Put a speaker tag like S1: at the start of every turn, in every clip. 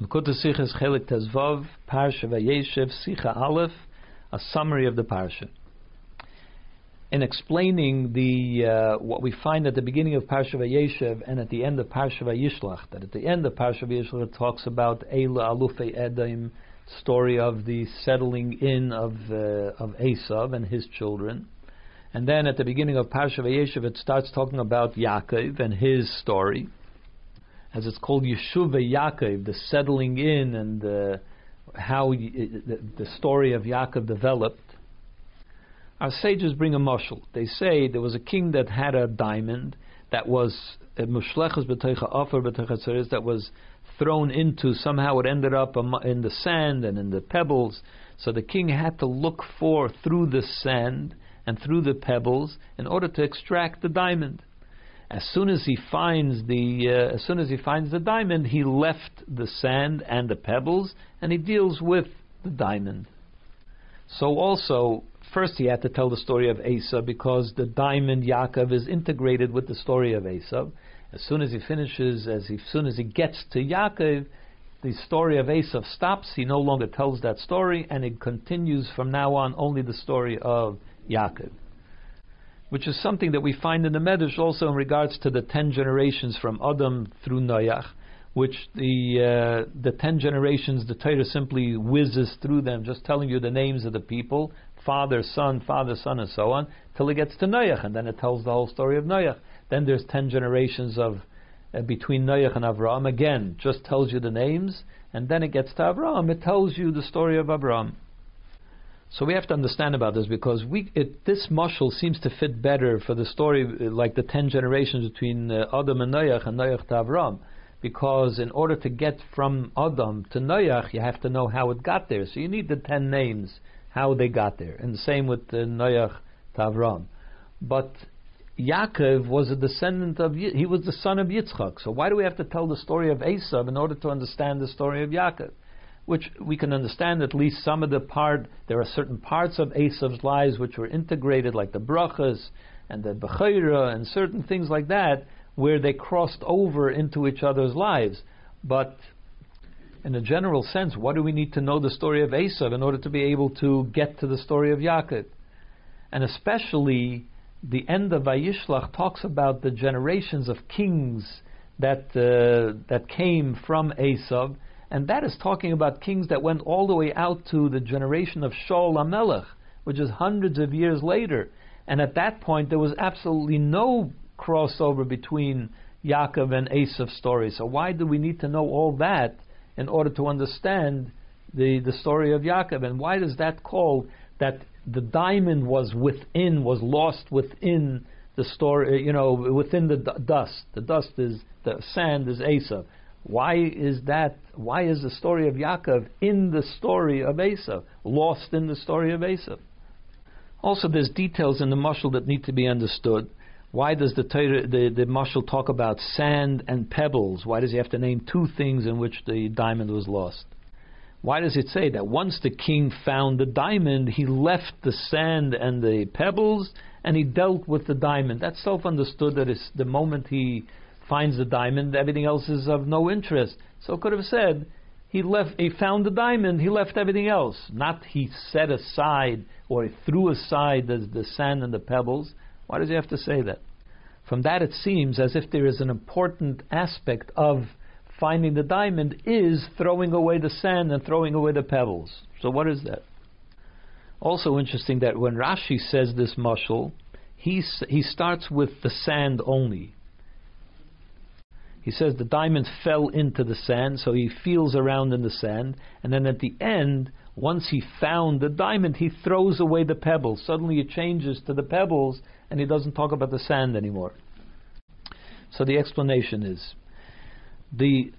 S1: Chelik Parsha Aleph, a summary of the Parsha. In explaining the uh, what we find at the beginning of Parsha Vayeshev and at the end of Parsha Vayishlach, that at the end of Parsha Vayishlach it talks about Eila Alufei Edom, story of the settling in of uh, of Esav and his children. And then at the beginning of Parsha Vayeshev, it starts talking about Yaakov and his story as it's called Yeshuva Yaakov, the settling in and uh, how the, the, story of Yaakov developed. Our sages bring a mushal. They say there was a king that had a diamond that was uh, mushlechas b'teicha offer b'teicha that was thrown into somehow it ended up in the sand and in the pebbles. So the king had to look for through the sand and through the pebbles in order to extract the diamond. As soon as he finds the uh, as soon as he finds the diamond, he left the sand and the pebbles, and he deals with the diamond. So also, first he had to tell the story of Esav because the diamond Yaakov is integrated with the story of Esav. As soon as he finishes, as, he, as soon as he gets to Yaakov, the story of Esav stops. He no longer tells that story, and it continues from now on only the story of Yaakov which is something that we find in the Medrash also in regards to the ten generations from Adam through Noach, which the uh, the ten generations the Torah simply whizzes through them, just telling you the names of the people, father, son, father, son, and so on, till it gets to Noach, and then it tells the whole story of Noach. Then there's ten generations of uh, between Noach and Avraham. Again, just tells you the names, and then it gets to Avraham. It tells you the story of Avraham. So we have to understand about this because we it, this mushal seems to fit better for the story like the ten generations between uh, Adam and Noach and Noach to Avram. Because in order to get from Adam to Noach, you have to know how it got there. So you need the ten names, how they got there. And the same with uh, Noach to Avram. But Yaakov was a descendant of, he was the son of Yitzchak. So why do we have to tell the story of Esav in order to understand the story of Yaakov? Which we can understand at least some of the part. There are certain parts of Esav's lives which were integrated, like the brachas and the bechira and certain things like that, where they crossed over into each other's lives. But in a general sense, what do we need to know the story of Esav in order to be able to get to the story of Yaakov? And especially the end of Vayishlach talks about the generations of kings that uh, that came from Esav and that is talking about kings that went all the way out to the generation of Shaul HaMelech, which is hundreds of years later. And at that point, there was absolutely no crossover between Yaakov and Esav's story. So why do we need to know all that in order to understand the, the story of Yaakov? And why does that call that the diamond was within, was lost within the story, you know, within the d- dust? The dust is, the sand is Esav. Why is that? Why is the story of Yaakov in the story of Esav, lost in the story of Esav? Also, there's details in the mushal that need to be understood. Why does the Torah, the, the mushal talk about sand and pebbles? Why does he have to name two things in which the diamond was lost? Why does it say that once the king found the diamond, he left the sand and the pebbles and he dealt with the diamond? That's self understood that it's the moment he finds the diamond, everything else is of no interest. So could have said, he left he found the diamond, he left everything else. Not he set aside or threw aside the, the sand and the pebbles. Why does he have to say that? From that it seems as if there is an important aspect of finding the diamond is throwing away the sand and throwing away the pebbles. So what is that? Also interesting that when Rashi says this mushal, he he starts with the sand only. He says the diamond fell into the sand, so he feels around in the sand, and then at the end, once he found the diamond, he throws away the pebbles. Suddenly it changes to the pebbles, and he doesn't talk about the sand anymore. So the explanation is the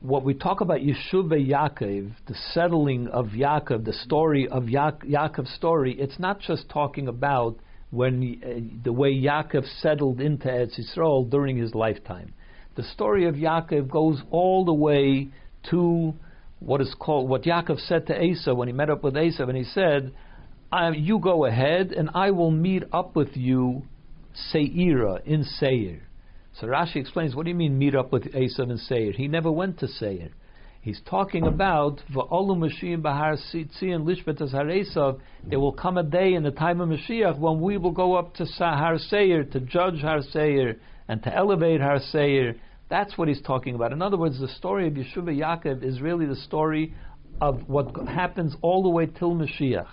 S1: what we talk about Yeshuva Yaakov, the settling of Yaakov, the story of ya- Yaakov's story. It's not just talking about when uh, the way Yaakov settled into Eretz Yisrael during his lifetime the story of Yaakov goes all the way to what is called what Yaakov said to Esav when he met up with Esav, and he said, "You go ahead, and I will meet up with you, Seira in Seir." So Rashi explains, "What do you mean meet up with Asa in Seir? He never went to Seir. He's talking about v'olu Mashiach bahar tzion lishbetas haresav. There will come a day in the time of Mashiach when we will go up to Har Seir to judge Har Seir and to elevate Har Seir. That's what he's talking about. In other words, the story of Yeshua Yaakov is really the story of what happens all the way till Mashiach.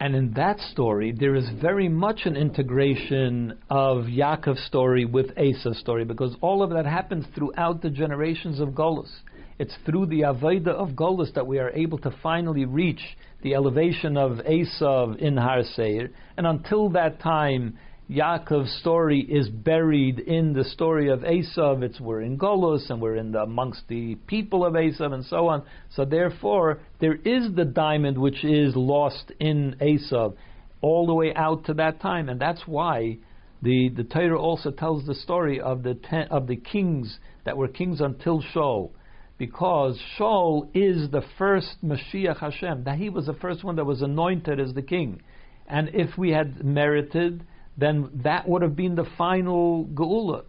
S1: And in that story, there is very much an integration of Yaakov's story with Esau's story, because all of that happens throughout the generations of Golos. It's through the Aveda of Golos that we are able to finally reach the elevation of Esau in Har Seir. And until that time, Yaakov's story is buried in the story of Esav. It's we're in Golos and we're in the, amongst the people of Esav and so on. So therefore, there is the diamond which is lost in Esav all the way out to that time, and that's why the the Torah also tells the story of the ten, of the kings that were kings until Shaul, because Shaul is the first Mashiach Hashem. That he was the first one that was anointed as the king, and if we had merited then that would have been the final Geula.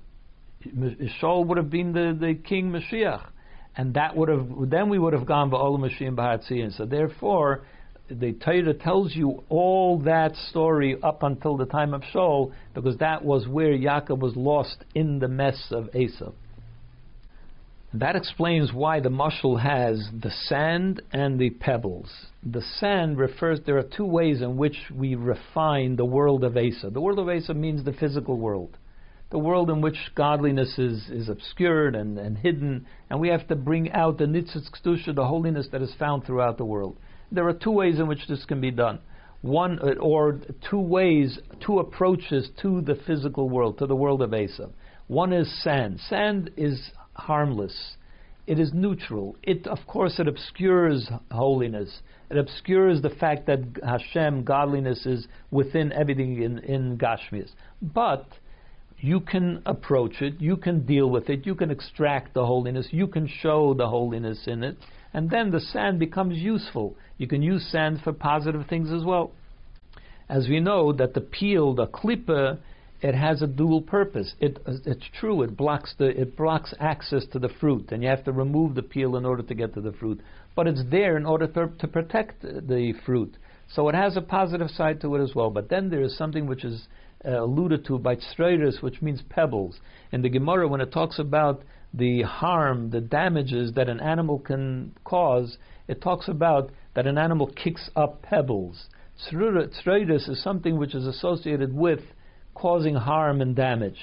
S1: Shaul would have been the, the king Mashiach. And that would have then we would have gone Ba'al Mashiach B'Hatziyin. So therefore, the Torah tells you all that story up until the time of Shaul, because that was where Yaakov was lost in the mess of Esav. That explains why the mushal has the sand and the pebbles. The sand refers, there are two ways in which we refine the world of Esav. The world of Esav means the physical world, the world in which godliness is, is obscured and, and hidden, and we have to bring out the nitzitz kedusha, the holiness that is found throughout the world. There are two ways in which this can be done. One, uh, or two ways, two approaches to the physical world, to the world of Esav. One is sand. Sand is harmless. It is neutral. It, of course, it obscures holiness. It obscures the fact that Hashem, godliness, is within everything in, in Gashmias. But you can approach it, you can deal with it, you can extract the holiness, you can show the holiness in it, and then the sand becomes useful. You can use sand for positive things as well. As we know that the peel, the klipa, it has a dual purpose. It, it's true. It blocks the it blocks access to the fruit, and you have to remove the peel in order to get to the fruit. But it's there in order to, to protect the fruit. So it has a positive side to it as well. But then there is something which is uh, alluded to by Stradus, which means pebbles. In the Gemara, when it talks about the harm, the damages that an animal can cause, it talks about that an animal kicks up pebbles. Stradus is something which is associated with causing harm and damage.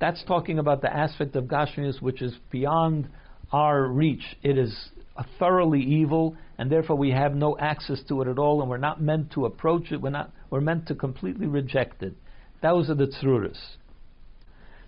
S1: That's talking about the aspect of Gashmius which is beyond our reach. It is thoroughly evil, and therefore we have no access to it at all, and we're not meant to approach it. We're not. We're meant to completely reject it. Those are the tzuras.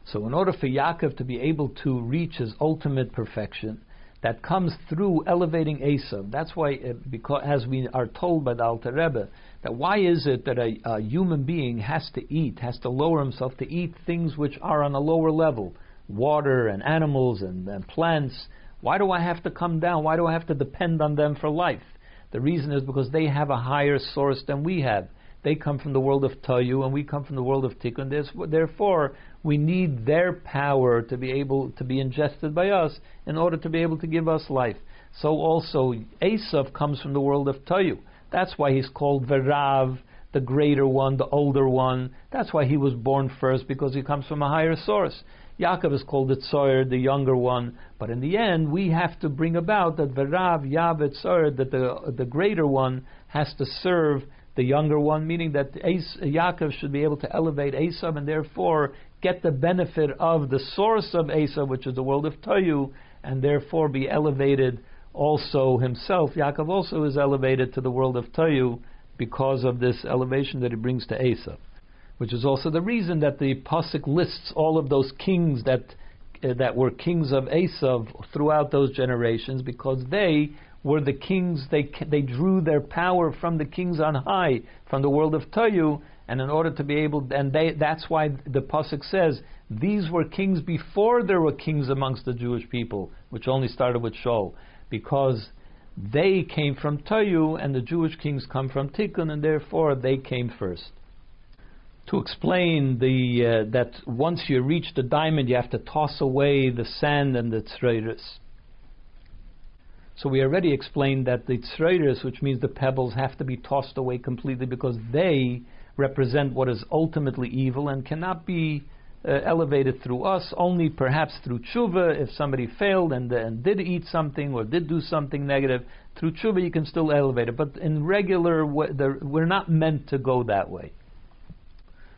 S1: So, in order for Yaakov to be able to reach his ultimate perfection, that comes through elevating Esav. That's why, because as we are told by the Alter Rebbe, that why is it that a, a, human being has to eat, has to lower himself to eat things which are on a lower level, water and animals and, and plants. Why do I have to come down? Why do I have to depend on them for life? The reason is because they have a higher source than we have. They come from the world of Tohu, and we come from the world of Tikkun. Therefore, we need their power to be able to be ingested by us in order to be able to give us life. So also, Esav comes from the world of Tohu. That's why he's called Verav, the greater one, the older one. That's why he was born first, because he comes from a higher source. Yaakov is called the Tzoyer, the younger one. But in the end, we have to bring about that Verav, Yavet, Tzoyer, that the, the greater one has to serve the younger one, meaning that Yaakov should be able to elevate Esav and therefore get the benefit of the source of Esav, which is the world of Tohu, and therefore be elevated also himself, Yaakov also is elevated to the world of Tohu because of this elevation that he brings to Esav, which is also the reason that the pasuk lists all of those kings that uh, that were kings of Esav throughout those generations because they were the kings. They they drew their power from the kings on high, from the world of Tohu, and in order to be able, and they that's why the pasuk says these were kings before there were kings amongst the Jewish people, which only started with Shaul because they came from Tohu and the Jewish kings come from Tikkun, and therefore they came first. To explain the uh, that once you reach the diamond, you have to toss away the sand and the tzreiris. So we already explained that the tzreiris, which means the pebbles, have to be tossed away completely because they represent what is ultimately evil and cannot be uh, elevated through us, only perhaps through tshuva. If somebody failed and, and did eat something or did do something negative, through tshuva you can still elevate it. But in regular, we're not meant to go that way.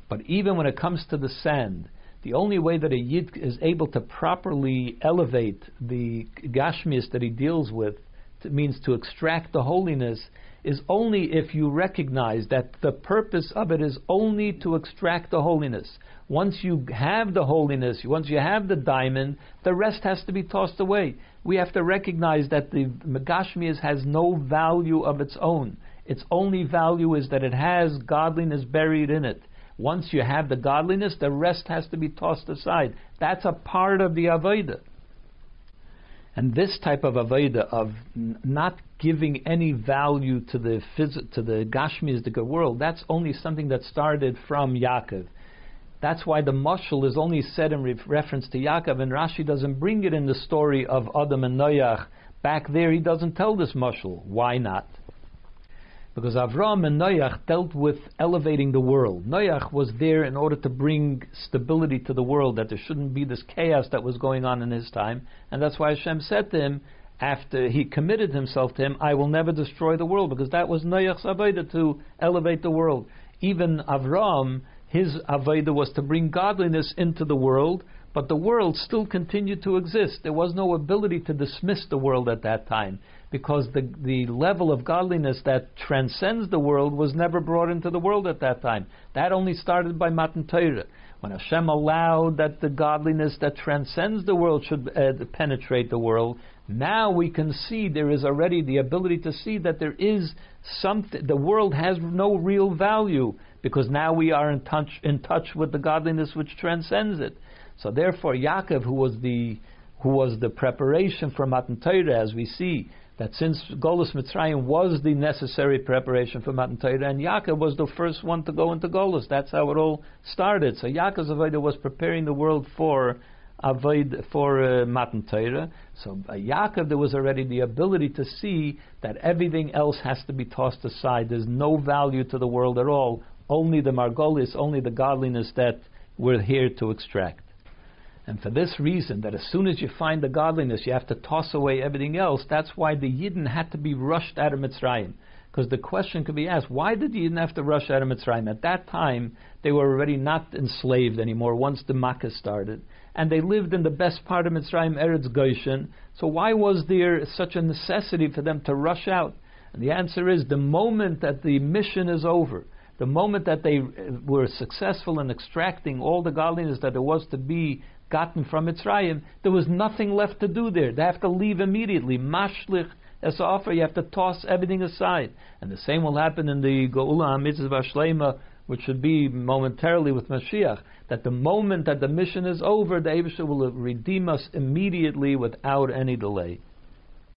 S1: But even when it comes to the sand, the only way that a yid is able to properly elevate the gashmias that he deals with to, means to extract the holiness is only if you recognize that the purpose of it is only to extract the holiness. Once you have the holiness, once you have the diamond, the rest has to be tossed away. We have to recognize that the Megashmias has no value of its own. Its only value is that it has godliness buried in it. Once you have the godliness, the rest has to be tossed aside. That's a part of the Avodah. And this type of avodah of n- not giving any value to the phys- to the Gashmizdika world, that's only something that started from Yaakov. That's why the mushal is only said in re- reference to Yaakov, and Rashi doesn't bring it in the story of Adam and Noach. Back there, he doesn't tell this mushal. Why not? Because Avram and Noach dealt with elevating the world. Noach was there in order to bring stability to the world, that there shouldn't be this chaos that was going on in his time. And that's why Hashem said to him, after he committed himself to him, I will never destroy the world, because that was Noach's avodah to elevate the world. Even Avram, his avodah was to bring godliness into the world, but the world still continued to exist. There was no ability to dismiss the world at that time because the, the level of godliness that transcends the world was never brought into the world at that time. That only started by Matan Torah. When Hashem allowed that the godliness that transcends the world should uh, penetrate the world, now we can see there is already the ability to see that there is something, the world has no real value because now we are in touch, in touch with the godliness which transcends it. So therefore, Yaakov, who was the who was the preparation for Matan Torah, as we see, that since Golus Mitzrayim was the necessary preparation for Matan Torah, and Yaakov was the first one to go into Golus. That's how it all started. So Yaakov's Avodah was preparing the world for Avoid for uh, Matan Torah. So by Yaakov there was already the ability to see that everything else has to be tossed aside. There's no value to the world at all. Only the Margolis, only the godliness that we're here to extract. And for this reason, that as soon as you find the godliness, you have to toss away everything else. That's why the Yidden had to be rushed out of Mitzrayim. Because the question could be asked, why did the Yidden have to rush out of Mitzrayim? At that time, they were already not enslaved anymore once the Makkah started. And they lived in the best part of Mitzrayim, Eretz Goshen. So why was there such a necessity for them to rush out? And the answer is the moment that the mission is over, the moment that they were successful in extracting all the godliness that there was to be gotten from Mitzrayim, there was nothing left to do there. They have to leave immediately. Mashlich as offer, you have to toss everything aside. And the same will happen in the Geula Mitzvah Shlema, which should be momentarily with Mashiach. That the moment that the mission is over, the Aibishter will redeem us immediately without any delay.